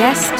Guest